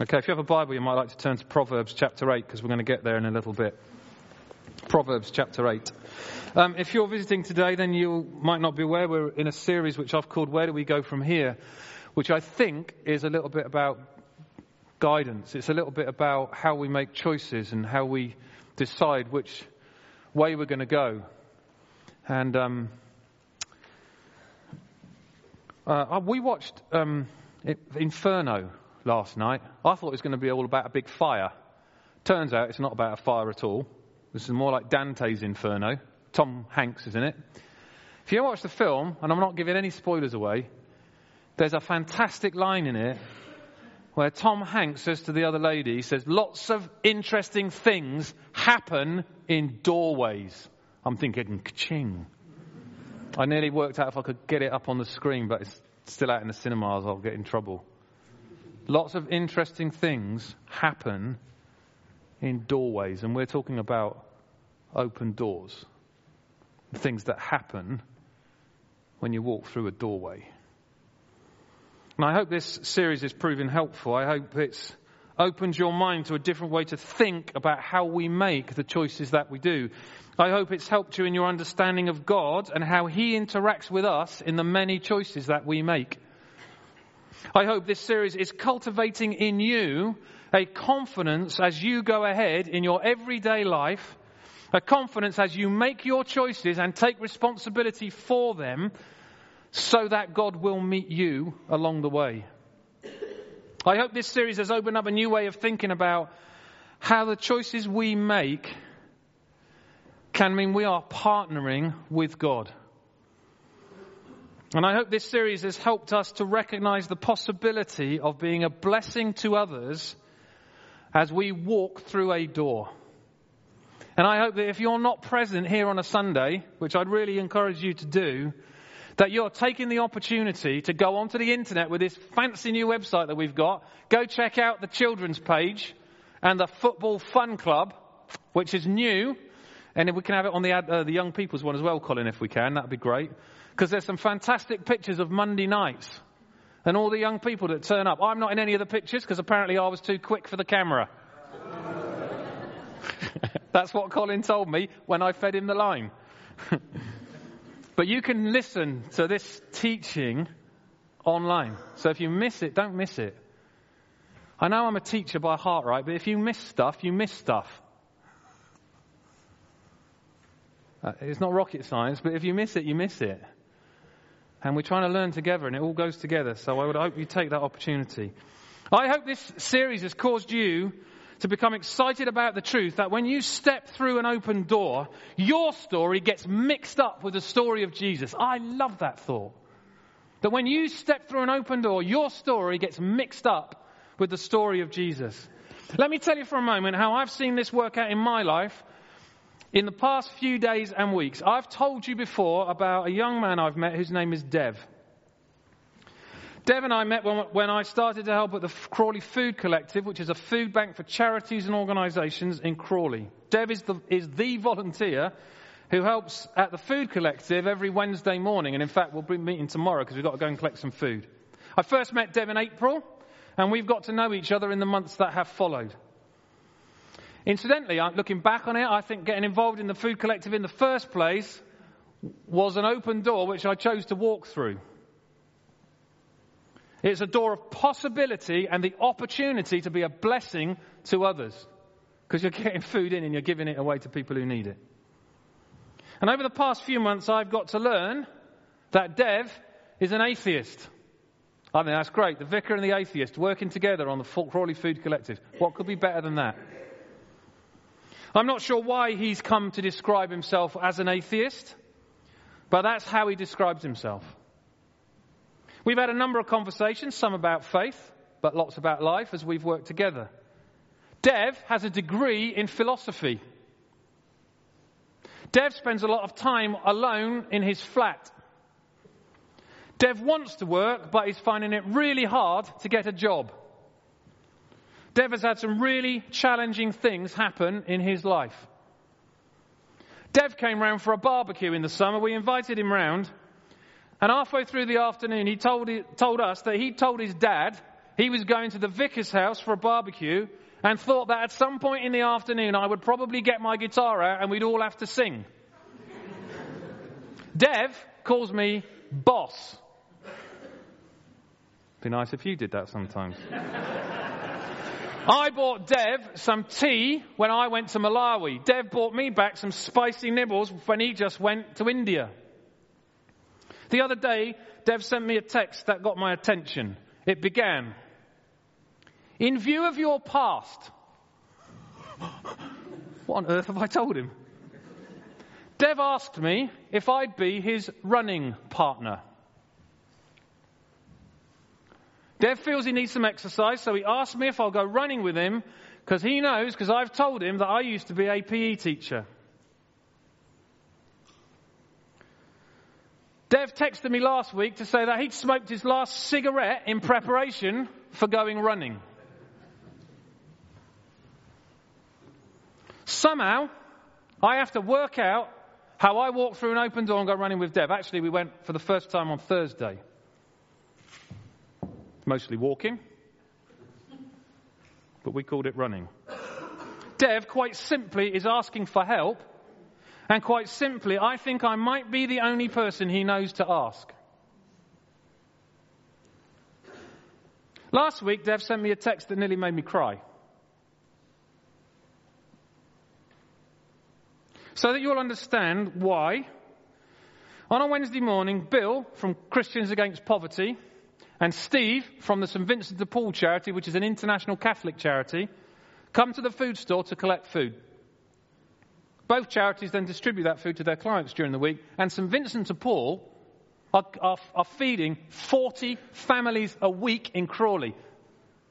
Okay, if you have a Bible, you might like to turn to Proverbs chapter 8 because we're going to get there in a little bit. Proverbs chapter 8. Um, if you're visiting today, then you might not be aware we're in a series which I've called Where Do We Go From Here? which I think is a little bit about guidance. It's a little bit about how we make choices and how we decide which way we're going to go. And um, uh, we watched um, Inferno last night. I thought it was going to be all about a big fire. Turns out it's not about a fire at all. This is more like Dante's Inferno. Tom Hanks is in it. If you watch the film, and I'm not giving any spoilers away, there's a fantastic line in it where Tom Hanks says to the other lady, he says, lots of interesting things happen in doorways. I'm thinking, ching. I nearly worked out if I could get it up on the screen, but it's still out in the cinemas, I'll get in trouble. Lots of interesting things happen in doorways, and we're talking about open doors. Things that happen when you walk through a doorway. And I hope this series is proving helpful. I hope it's opened your mind to a different way to think about how we make the choices that we do. I hope it's helped you in your understanding of God and how He interacts with us in the many choices that we make. I hope this series is cultivating in you a confidence as you go ahead in your everyday life, a confidence as you make your choices and take responsibility for them so that God will meet you along the way. I hope this series has opened up a new way of thinking about how the choices we make can mean we are partnering with God. And I hope this series has helped us to recognize the possibility of being a blessing to others as we walk through a door. And I hope that if you're not present here on a Sunday, which I'd really encourage you to do, that you're taking the opportunity to go onto the internet with this fancy new website that we've got. Go check out the children's page and the football fun club, which is new. And if we can have it on the, uh, the young people's one as well, Colin, if we can, that'd be great because there's some fantastic pictures of Monday nights and all the young people that turn up. I'm not in any of the pictures because apparently I was too quick for the camera. That's what Colin told me when I fed him the line. but you can listen to this teaching online. So if you miss it, don't miss it. I know I'm a teacher by heart, right? But if you miss stuff, you miss stuff. Uh, it's not rocket science, but if you miss it, you miss it. And we're trying to learn together, and it all goes together. So I would hope you take that opportunity. I hope this series has caused you to become excited about the truth that when you step through an open door, your story gets mixed up with the story of Jesus. I love that thought. That when you step through an open door, your story gets mixed up with the story of Jesus. Let me tell you for a moment how I've seen this work out in my life in the past few days and weeks, I've told you before about a young man I've met whose name is Dev. Dev and I met when, I started to help at the Crawley Food Collective, which is a food bank for charities and organisations in Crawley. Dev is the, is the volunteer who helps at the Food Collective every Wednesday morning. And in fact, we'll be meeting tomorrow because we've got to go and collect some food. I first met Dev in April, and we've got to know each other in the months that have followed. Incidentally, looking back on it, I think getting involved in the food collective in the first place was an open door which I chose to walk through. It's a door of possibility and the opportunity to be a blessing to others because you're getting food in and you're giving it away to people who need it. And over the past few months, I've got to learn that Dev is an atheist. I think that's great. The vicar and the atheist working together on the Crawley Food Collective. What could be better than that? I'm not sure why he's come to describe himself as an atheist, but that's how he describes himself. We've had a number of conversations, some about faith, but lots about life as we've worked together. Dev has a degree in philosophy. Dev spends a lot of time alone in his flat. Dev wants to work, but he's finding it really hard to get a job. Dev has had some really challenging things happen in his life. Dev came round for a barbecue in the summer. We invited him round. And halfway through the afternoon, he told, told us that he told his dad he was going to the vicar's house for a barbecue and thought that at some point in the afternoon I would probably get my guitar out and we'd all have to sing. Dev calls me boss. Be nice if you did that sometimes. I bought Dev some tea when I went to Malawi. Dev bought me back some spicy nibbles when he just went to India. The other day, Dev sent me a text that got my attention. It began, In view of your past. what on earth have I told him? Dev asked me if I'd be his running partner. Dev feels he needs some exercise, so he asked me if I'll go running with him because he knows, because I've told him that I used to be a PE teacher. Dev texted me last week to say that he'd smoked his last cigarette in preparation for going running. Somehow, I have to work out how I walk through an open door and go running with Dev. Actually, we went for the first time on Thursday. Mostly walking, but we called it running. Dev, quite simply, is asking for help and quite simply, I think I might be the only person he knows to ask. Last week, Dev sent me a text that nearly made me cry. So that you'll understand why, on a Wednesday morning, Bill from Christians Against Poverty and Steve from the St. Vincent de Paul charity, which is an international Catholic charity, come to the food store to collect food. Both charities then distribute that food to their clients during the week, and St. Vincent de Paul are, are, are feeding 40 families a week in Crawley.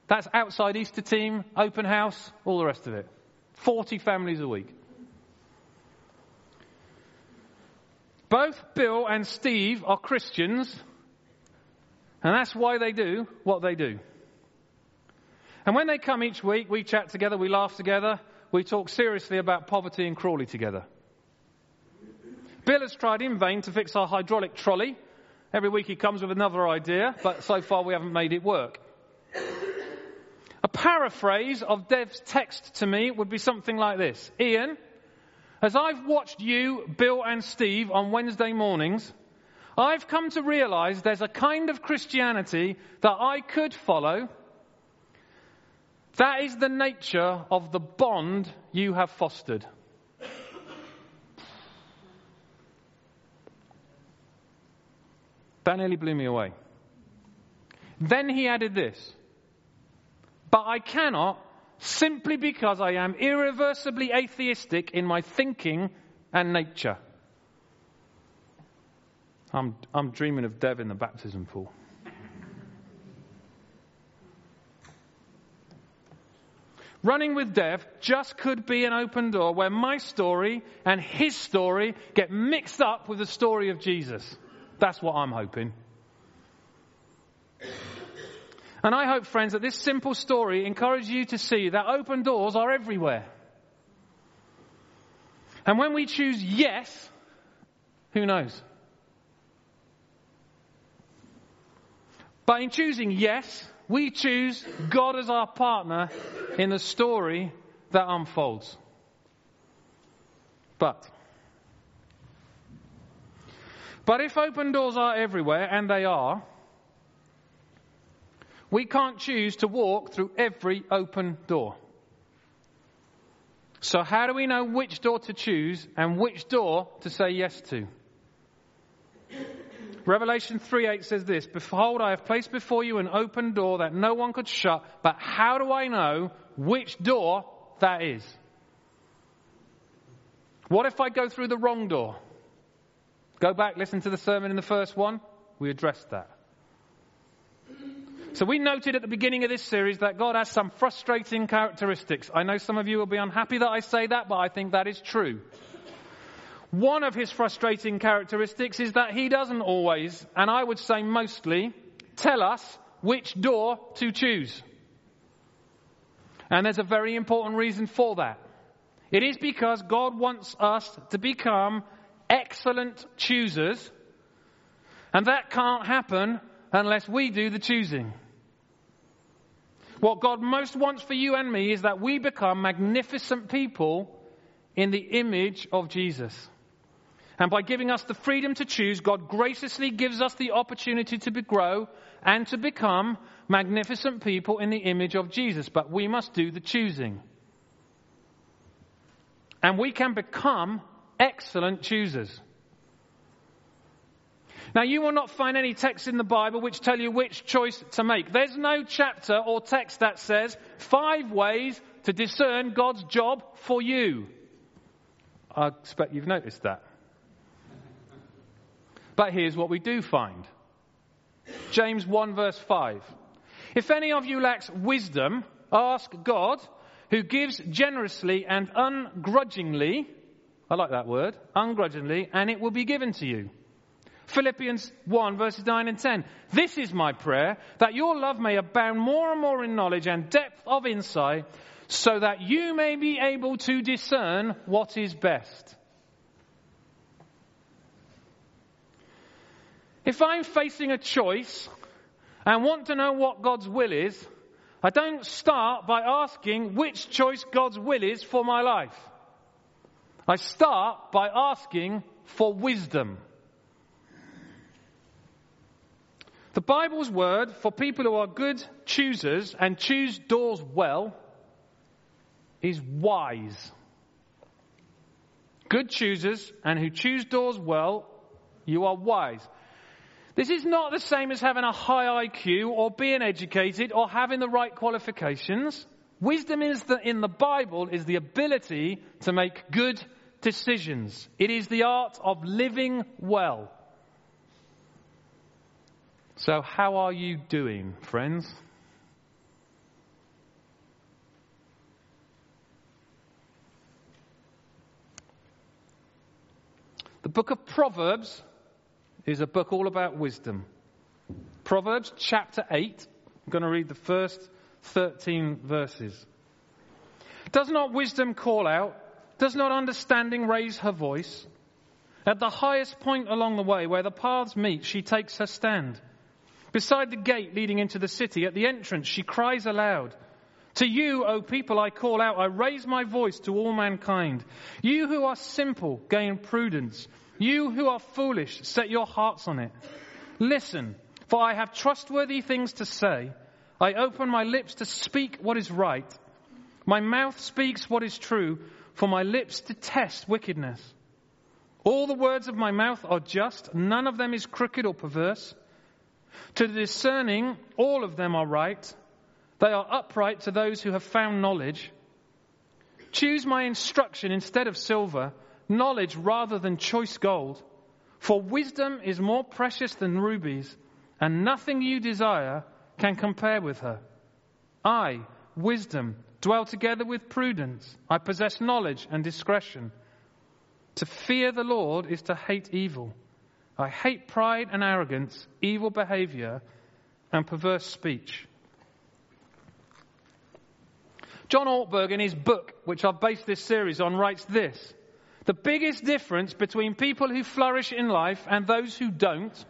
That's outside Easter team, open house, all the rest of it. 40 families a week. Both Bill and Steve are Christians, and that's why they do what they do. And when they come each week, we chat together, we laugh together, we talk seriously about poverty in Crawley together. Bill has tried in vain to fix our hydraulic trolley. Every week he comes with another idea, but so far we haven't made it work. A paraphrase of Dev's text to me would be something like this Ian, as I've watched you, Bill, and Steve on Wednesday mornings, I've come to realize there's a kind of Christianity that I could follow that is the nature of the bond you have fostered. That nearly blew me away. Then he added this But I cannot, simply because I am irreversibly atheistic in my thinking and nature. I'm, I'm dreaming of Dev in the baptism pool. Running with Dev just could be an open door where my story and his story get mixed up with the story of Jesus. That's what I'm hoping. And I hope, friends, that this simple story encourages you to see that open doors are everywhere. And when we choose yes, who knows? But in choosing yes, we choose God as our partner in the story that unfolds. But, but if open doors are everywhere, and they are, we can't choose to walk through every open door. So, how do we know which door to choose and which door to say yes to? Revelation 3:8 says this, Behold, I have placed before you an open door that no one could shut, but how do I know which door that is? What if I go through the wrong door? Go back, listen to the sermon in the first one. We addressed that. So we noted at the beginning of this series that God has some frustrating characteristics. I know some of you will be unhappy that I say that, but I think that is true. One of his frustrating characteristics is that he doesn't always, and I would say mostly, tell us which door to choose. And there's a very important reason for that. It is because God wants us to become excellent choosers, and that can't happen unless we do the choosing. What God most wants for you and me is that we become magnificent people in the image of Jesus. And by giving us the freedom to choose, God graciously gives us the opportunity to grow and to become magnificent people in the image of Jesus. But we must do the choosing. And we can become excellent choosers. Now, you will not find any texts in the Bible which tell you which choice to make. There's no chapter or text that says five ways to discern God's job for you. I expect you've noticed that. But here's what we do find James 1, verse 5. If any of you lacks wisdom, ask God, who gives generously and ungrudgingly. I like that word, ungrudgingly, and it will be given to you. Philippians 1 verses 9 and 10. This is my prayer, that your love may abound more and more in knowledge and depth of insight, so that you may be able to discern what is best. If I'm facing a choice and want to know what God's will is, I don't start by asking which choice God's will is for my life. I start by asking for wisdom. The Bible's word for people who are good choosers and choose doors well is wise. Good choosers and who choose doors well, you are wise. This is not the same as having a high IQ or being educated or having the right qualifications. Wisdom is the, in the Bible is the ability to make good decisions. It is the art of living well. So, how are you doing, friends? The book of Proverbs is a book all about wisdom. Proverbs chapter 8. I'm going to read the first 13 verses. Does not wisdom call out? Does not understanding raise her voice? At the highest point along the way where the paths meet, she takes her stand. Beside the gate leading into the city, at the entrance, she cries aloud. To you, O people, I call out. I raise my voice to all mankind. You who are simple, gain prudence. You who are foolish, set your hearts on it. Listen, for I have trustworthy things to say. I open my lips to speak what is right. My mouth speaks what is true, for my lips detest wickedness. All the words of my mouth are just, none of them is crooked or perverse. To the discerning, all of them are right. They are upright to those who have found knowledge. Choose my instruction instead of silver, knowledge rather than choice gold. For wisdom is more precious than rubies, and nothing you desire can compare with her. I, wisdom, dwell together with prudence. I possess knowledge and discretion. To fear the Lord is to hate evil. I hate pride and arrogance, evil behavior, and perverse speech. John Ortberg, in his book, which I've based this series on, writes this The biggest difference between people who flourish in life and those who don't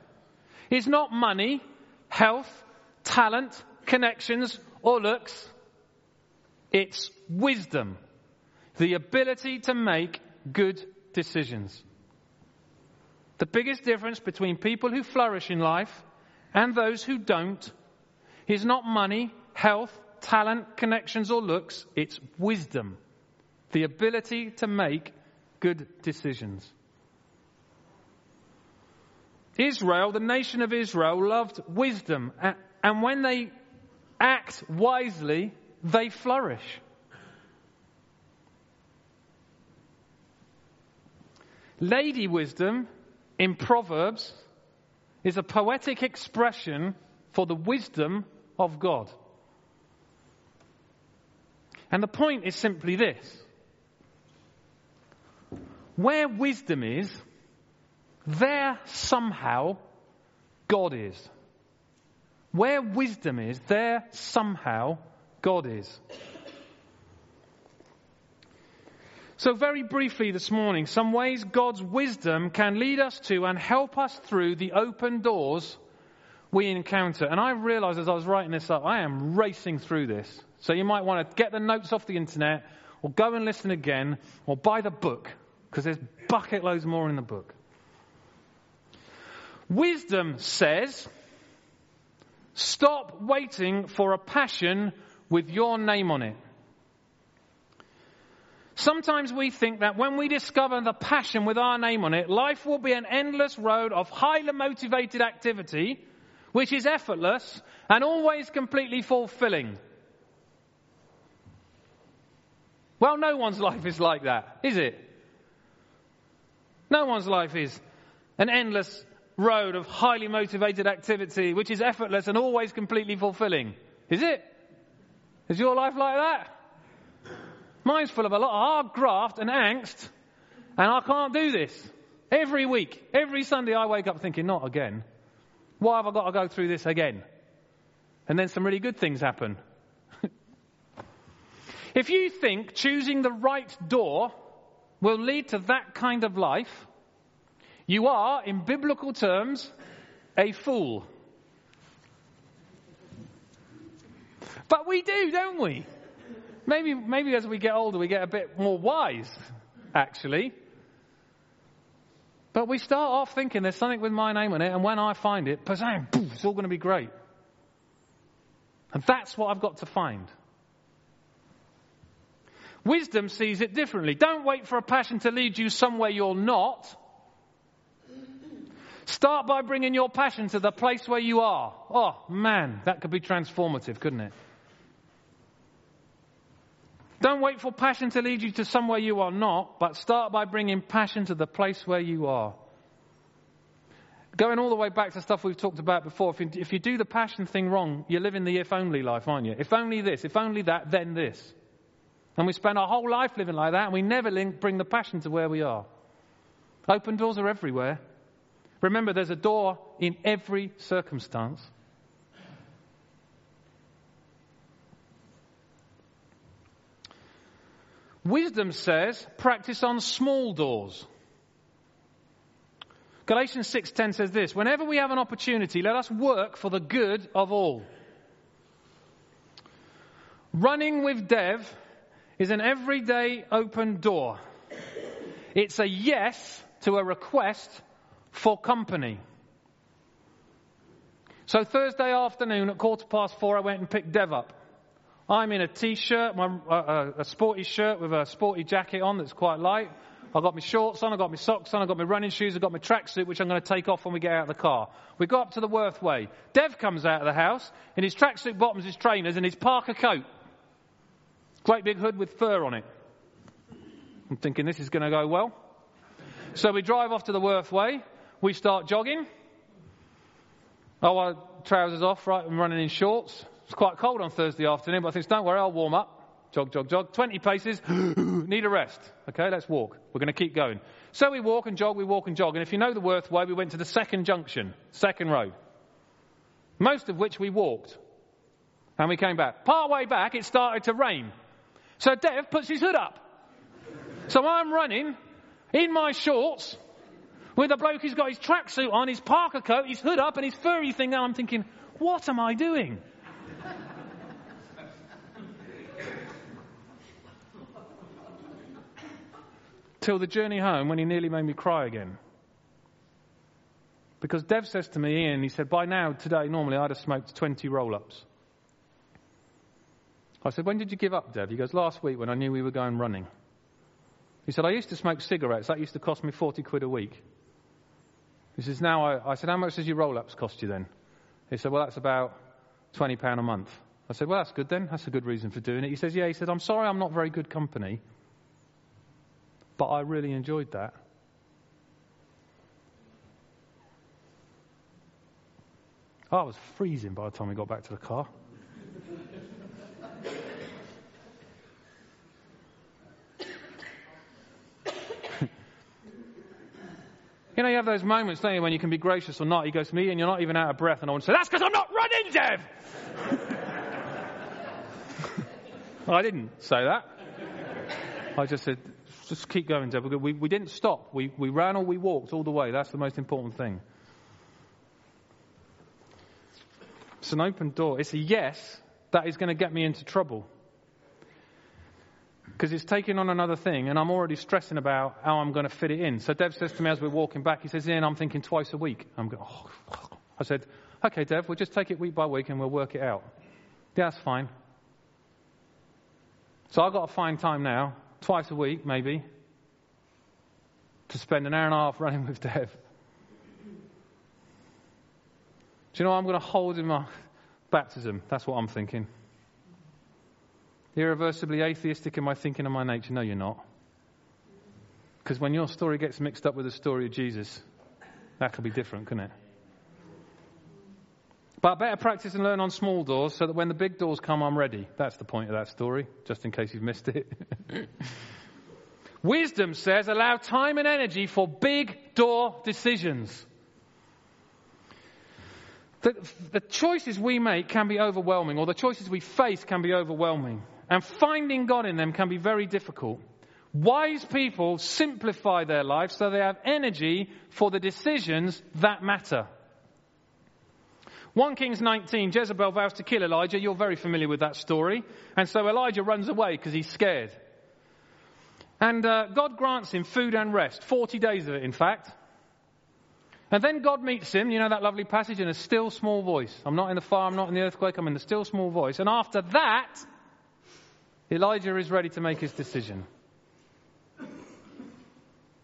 is not money, health, talent, connections, or looks. It's wisdom, the ability to make good decisions. The biggest difference between people who flourish in life and those who don't is not money, health, talent, connections, or looks. It's wisdom. The ability to make good decisions. Israel, the nation of Israel, loved wisdom. And when they act wisely, they flourish. Lady wisdom in Proverbs is a poetic expression for the wisdom of God. And the point is simply this where wisdom is, there somehow God is. Where wisdom is, there somehow God is. So, very briefly this morning, some ways God's wisdom can lead us to and help us through the open doors we encounter. And I realized as I was writing this up, I am racing through this. So you might want to get the notes off the internet, or go and listen again, or buy the book, because there's bucket loads more in the book. Wisdom says, stop waiting for a passion with your name on it. Sometimes we think that when we discover the passion with our name on it, life will be an endless road of highly motivated activity, which is effortless and always completely fulfilling. Well, no one's life is like that, is it? No one's life is an endless road of highly motivated activity, which is effortless and always completely fulfilling. Is it? Is your life like that? Mine's full of a lot of hard graft and angst, and I can't do this. Every week, every Sunday, I wake up thinking, not again. Why have I got to go through this again? And then some really good things happen. if you think choosing the right door will lead to that kind of life, you are, in biblical terms, a fool. But we do, don't we? Maybe, maybe as we get older, we get a bit more wise, actually. But we start off thinking there's something with my name on it, and when I find it, poof, it's all going to be great. And that's what I've got to find. Wisdom sees it differently. Don't wait for a passion to lead you somewhere you're not. Start by bringing your passion to the place where you are. Oh, man, that could be transformative, couldn't it? Don't wait for passion to lead you to somewhere you are not, but start by bringing passion to the place where you are. Going all the way back to stuff we've talked about before, if you, if you do the passion thing wrong, you're living the if only life, aren't you? If only this, if only that, then this. And we spend our whole life living like that, and we never bring the passion to where we are. Open doors are everywhere. Remember, there's a door in every circumstance. Wisdom says, practice on small doors. Galatians 6:10 says this, whenever we have an opportunity, let us work for the good of all. Running with Dev is an everyday open door. It's a yes to a request for company. So Thursday afternoon at quarter past four, I went and picked Dev up. I'm in a t-shirt, uh, uh, a sporty shirt with a sporty jacket on that's quite light. I've got my shorts on, I've got my socks on, I've got my running shoes, I've got my tracksuit, which I'm going to take off when we get out of the car. We go up to the Worth Way. Dev comes out of the house in his tracksuit bottoms, his trainers, and his parka coat. Great big hood with fur on it. I'm thinking this is going to go well. So we drive off to the Worth Way. We start jogging. Oh, our trousers off, right? I'm running in shorts. It's quite cold on Thursday afternoon, but I think, don't worry, I'll warm up. Jog, jog, jog. 20 paces. Need a rest. Okay, let's walk. We're going to keep going. So we walk and jog, we walk and jog. And if you know the Worth Way, we went to the second junction, second road. Most of which we walked. And we came back. Part way back, it started to rain. So Dev puts his hood up. So I'm running in my shorts with a bloke who's got his tracksuit on, his parka coat, his hood up, and his furry thing. And I'm thinking, what am I doing? Till the journey home when he nearly made me cry again. Because Dev says to me, Ian, he said, by now, today, normally I'd have smoked 20 roll ups. I said, when did you give up, Dev? He goes, last week when I knew we were going running. He said, I used to smoke cigarettes. That used to cost me 40 quid a week. He says, now I, I said, how much does your roll ups cost you then? He said, well, that's about £20 a month. I said, well, that's good then. That's a good reason for doing it. He says, yeah. He said, I'm sorry I'm not very good company, but I really enjoyed that. I was freezing by the time we got back to the car. You know, you have those moments, don't you, when you can be gracious or not. He goes to me and you're not even out of breath. And I want to say, that's because I'm not running, Dev! I didn't say that. I just said, just keep going, Dev. We, we didn't stop. We, we ran or we walked all the way. That's the most important thing. It's an open door. It's a yes that is going to get me into trouble. Because it's taking on another thing, and I'm already stressing about how I'm going to fit it in. So Dev says to me as we're walking back, he says, Ian, I'm thinking twice a week. I'm going, oh. I said, okay, Dev, we'll just take it week by week and we'll work it out. Yeah, that's fine. So I've got to find time now, twice a week maybe, to spend an hour and a half running with Dev. Do you know what I'm going to hold in my baptism? That's what I'm thinking. Irreversibly atheistic in my thinking and my nature? No, you're not. Because when your story gets mixed up with the story of Jesus, that could be different, couldn't it? But better practice and learn on small doors so that when the big doors come, I'm ready. That's the point of that story, just in case you've missed it. Wisdom says allow time and energy for big door decisions. The, the, choices we make can be overwhelming, or the choices we face can be overwhelming. And finding God in them can be very difficult. Wise people simplify their lives so they have energy for the decisions that matter. 1 Kings 19, Jezebel vows to kill Elijah. You're very familiar with that story. And so Elijah runs away because he's scared. And uh, God grants him food and rest, 40 days of it, in fact. And then God meets him, you know that lovely passage, in a still small voice. I'm not in the fire, I'm not in the earthquake, I'm in the still small voice. And after that, Elijah is ready to make his decision.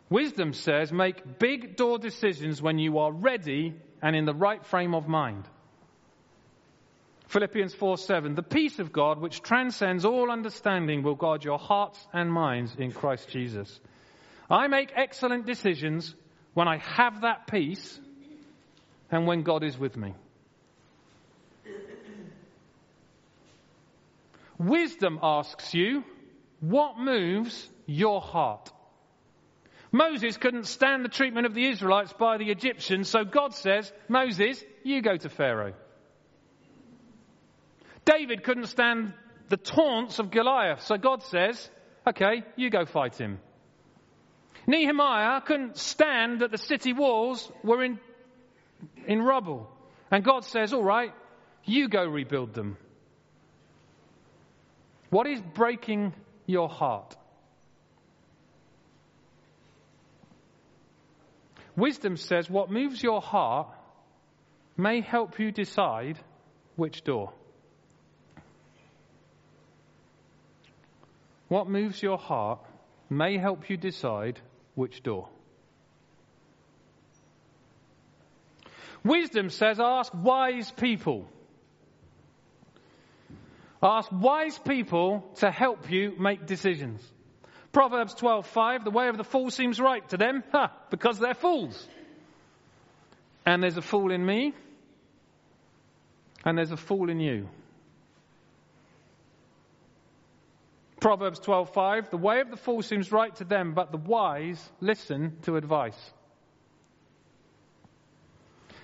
Wisdom says make big door decisions when you are ready and in the right frame of mind. Philippians 4 7. The peace of God, which transcends all understanding, will guard your hearts and minds in Christ Jesus. I make excellent decisions when I have that peace and when God is with me. Wisdom asks you, what moves your heart? Moses couldn't stand the treatment of the Israelites by the Egyptians, so God says, Moses, you go to Pharaoh. David couldn't stand the taunts of Goliath, so God says, okay, you go fight him. Nehemiah couldn't stand that the city walls were in, in rubble. And God says, all right, you go rebuild them. What is breaking your heart? Wisdom says what moves your heart may help you decide which door. What moves your heart may help you decide which door. Wisdom says ask wise people. Ask wise people to help you make decisions. Proverbs 12:5 The way of the fool seems right to them, huh, because they're fools. And there's a fool in me, and there's a fool in you. Proverbs 12:5 The way of the fool seems right to them, but the wise listen to advice.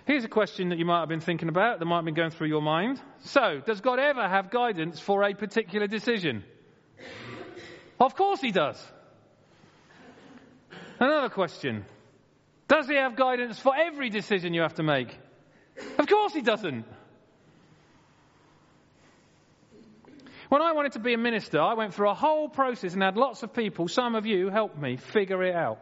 Here's a question that you might have been thinking about, that might have been going through your mind. So, does God ever have guidance for a particular decision? Of course he does. Another question. Does he have guidance for every decision you have to make? Of course he doesn't. When I wanted to be a minister, I went through a whole process and had lots of people, some of you, help me figure it out.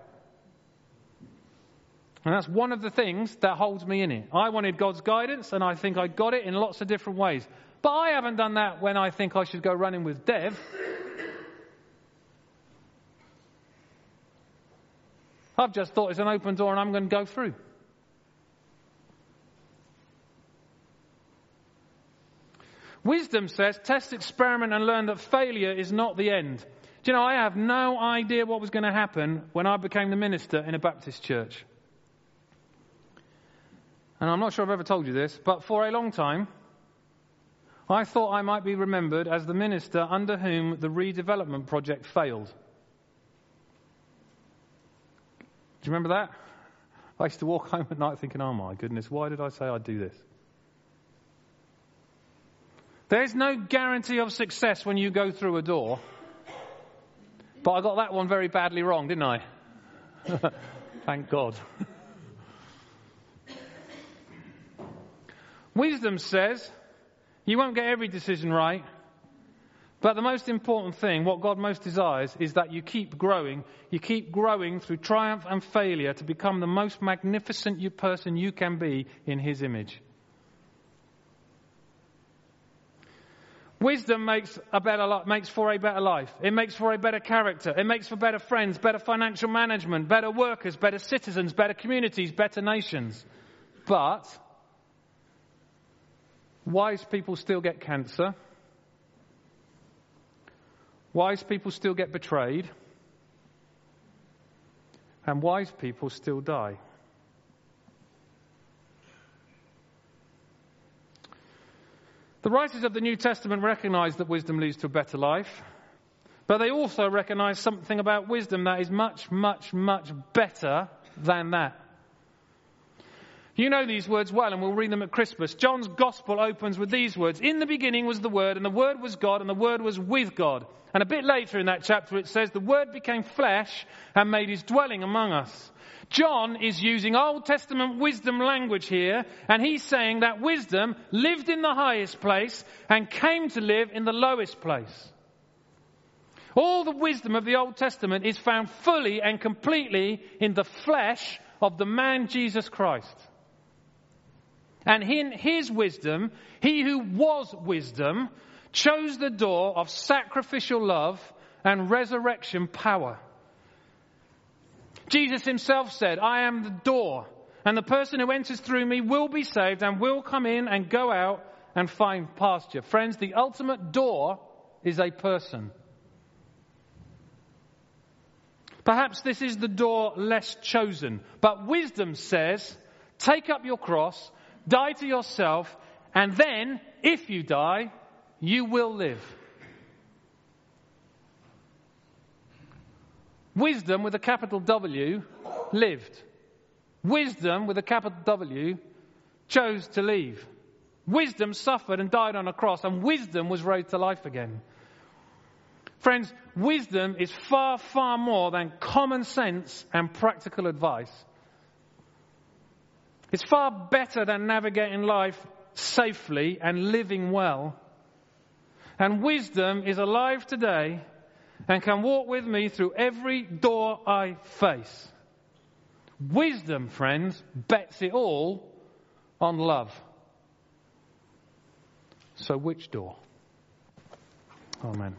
And that's one of the things that holds me in it. I wanted God's guidance, and I think I got it in lots of different ways. But I haven't done that when I think I should go running with Dev. I've just thought it's an open door and I'm going to go through. Wisdom says test, experiment, and learn that failure is not the end. Do you know, I have no idea what was going to happen when I became the minister in a Baptist church. And I'm not sure I've ever told you this, but for a long time, I thought I might be remembered as the minister under whom the redevelopment project failed. Do you remember that? I used to walk home at night thinking, oh my goodness, why did I say I'd do this? There's no guarantee of success when you go through a door. But I got that one very badly wrong, didn't I? Thank God. Wisdom says You won't get every decision right. But the most important thing, what God most desires, is that you keep growing. You keep growing through triumph and failure to become the most magnificent person you can be in His image. Wisdom makes, a better, makes for a better life. It makes for a better character. It makes for better friends, better financial management, better workers, better citizens, better communities, better nations. But wise people still get cancer. Wise people still get betrayed. And wise people still die. The writers of the New Testament recognize that wisdom leads to a better life, but they also recognize something about wisdom that is much, much, much better than that. You know these words well, and we'll read them at Christmas. John's Gospel opens with these words In the beginning was the Word, and the Word was God, and the Word was with God. And a bit later in that chapter it says, The Word became flesh and made his dwelling among us. John is using Old Testament wisdom language here, and he's saying that wisdom lived in the highest place and came to live in the lowest place. All the wisdom of the Old Testament is found fully and completely in the flesh of the man Jesus Christ. And in his wisdom, he who was wisdom chose the door of sacrificial love and resurrection power. Jesus himself said, I am the door, and the person who enters through me will be saved and will come in and go out and find pasture. Friends, the ultimate door is a person. Perhaps this is the door less chosen, but wisdom says, take up your cross, die to yourself, and then, if you die, you will live. Wisdom with a capital W lived. Wisdom with a capital W chose to leave. Wisdom suffered and died on a cross, and wisdom was raised to life again. Friends, wisdom is far, far more than common sense and practical advice. It's far better than navigating life safely and living well. And wisdom is alive today and can walk with me through every door I face. Wisdom, friends, bets it all on love. So, which door? Amen.